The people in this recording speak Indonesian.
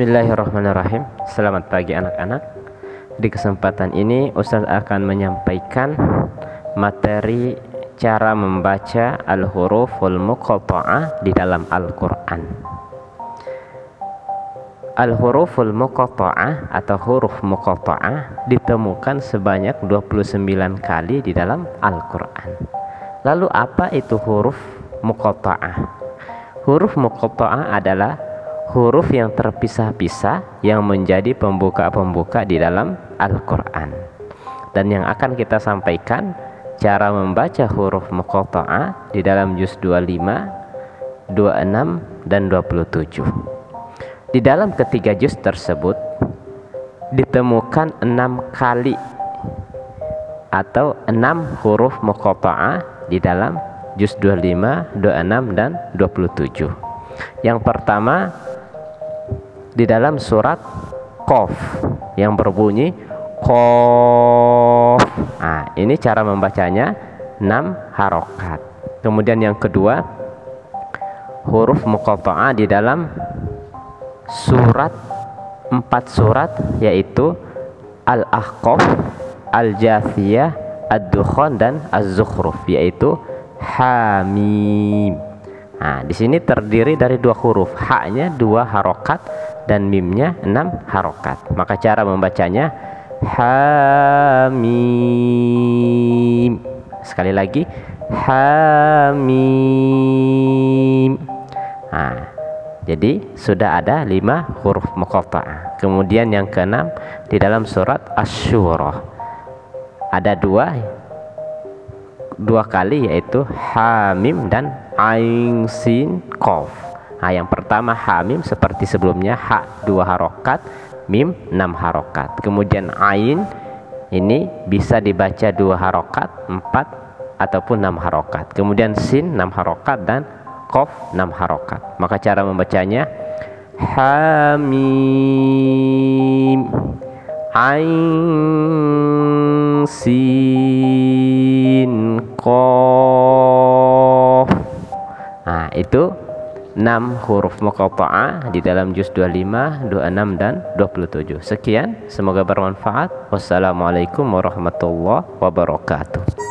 Bismillahirrahmanirrahim. Selamat pagi anak-anak. Di kesempatan ini Ustaz akan menyampaikan Materi cara membaca Al-huruful muqatta'ah Di dalam Al-Quran. Al-huruful muqatta'ah Atau huruf muqatta'ah Ditemukan sebanyak 29 kali Di dalam Al-Quran. Lalu apa itu huruf muqatta'ah Huruf muqatta'ah adalah huruf yang terpisah-pisah yang menjadi pembuka-pembuka di dalam Al-Quran. Dan yang akan kita sampaikan cara membaca huruf muqatta'ah di dalam juz 25 26 dan 27 di dalam ketiga juz tersebut ditemukan enam kali atau enam huruf muqatta'ah di dalam juz 25, 26 dan 27 yang pertama di dalam surat Qaf yang berbunyi Qaf. Nah, ini cara membacanya 6 harokat. Kemudian yang kedua huruf muqatta'ah di dalam surat empat surat yaitu Al-Ahqaf, Al-Jathiyah, Ad-Dukhan dan Az-Zukhruf yaitu Hamim. Nah, di sini terdiri dari dua huruf, haknya dua harokat dan mimnya enam harokat. Maka cara membacanya hamim. Sekali lagi hamim. Nah, jadi sudah ada lima huruf muqatta'ah kemudian yang keenam di dalam surat asyura ada dua dua kali yaitu hamim dan ain sin qaf Nah, yang pertama hamim seperti sebelumnya ha dua harokat, mim enam harokat. Kemudian ain ini bisa dibaca dua harokat, empat ataupun enam harokat. Kemudian sin enam harokat dan kof enam harokat. Maka cara membacanya hamim ain sin 6 huruf muqatta'ah di dalam juz 25, 26 dan 27. Sekian, semoga bermanfaat. Wassalamualaikum warahmatullahi wabarakatuh.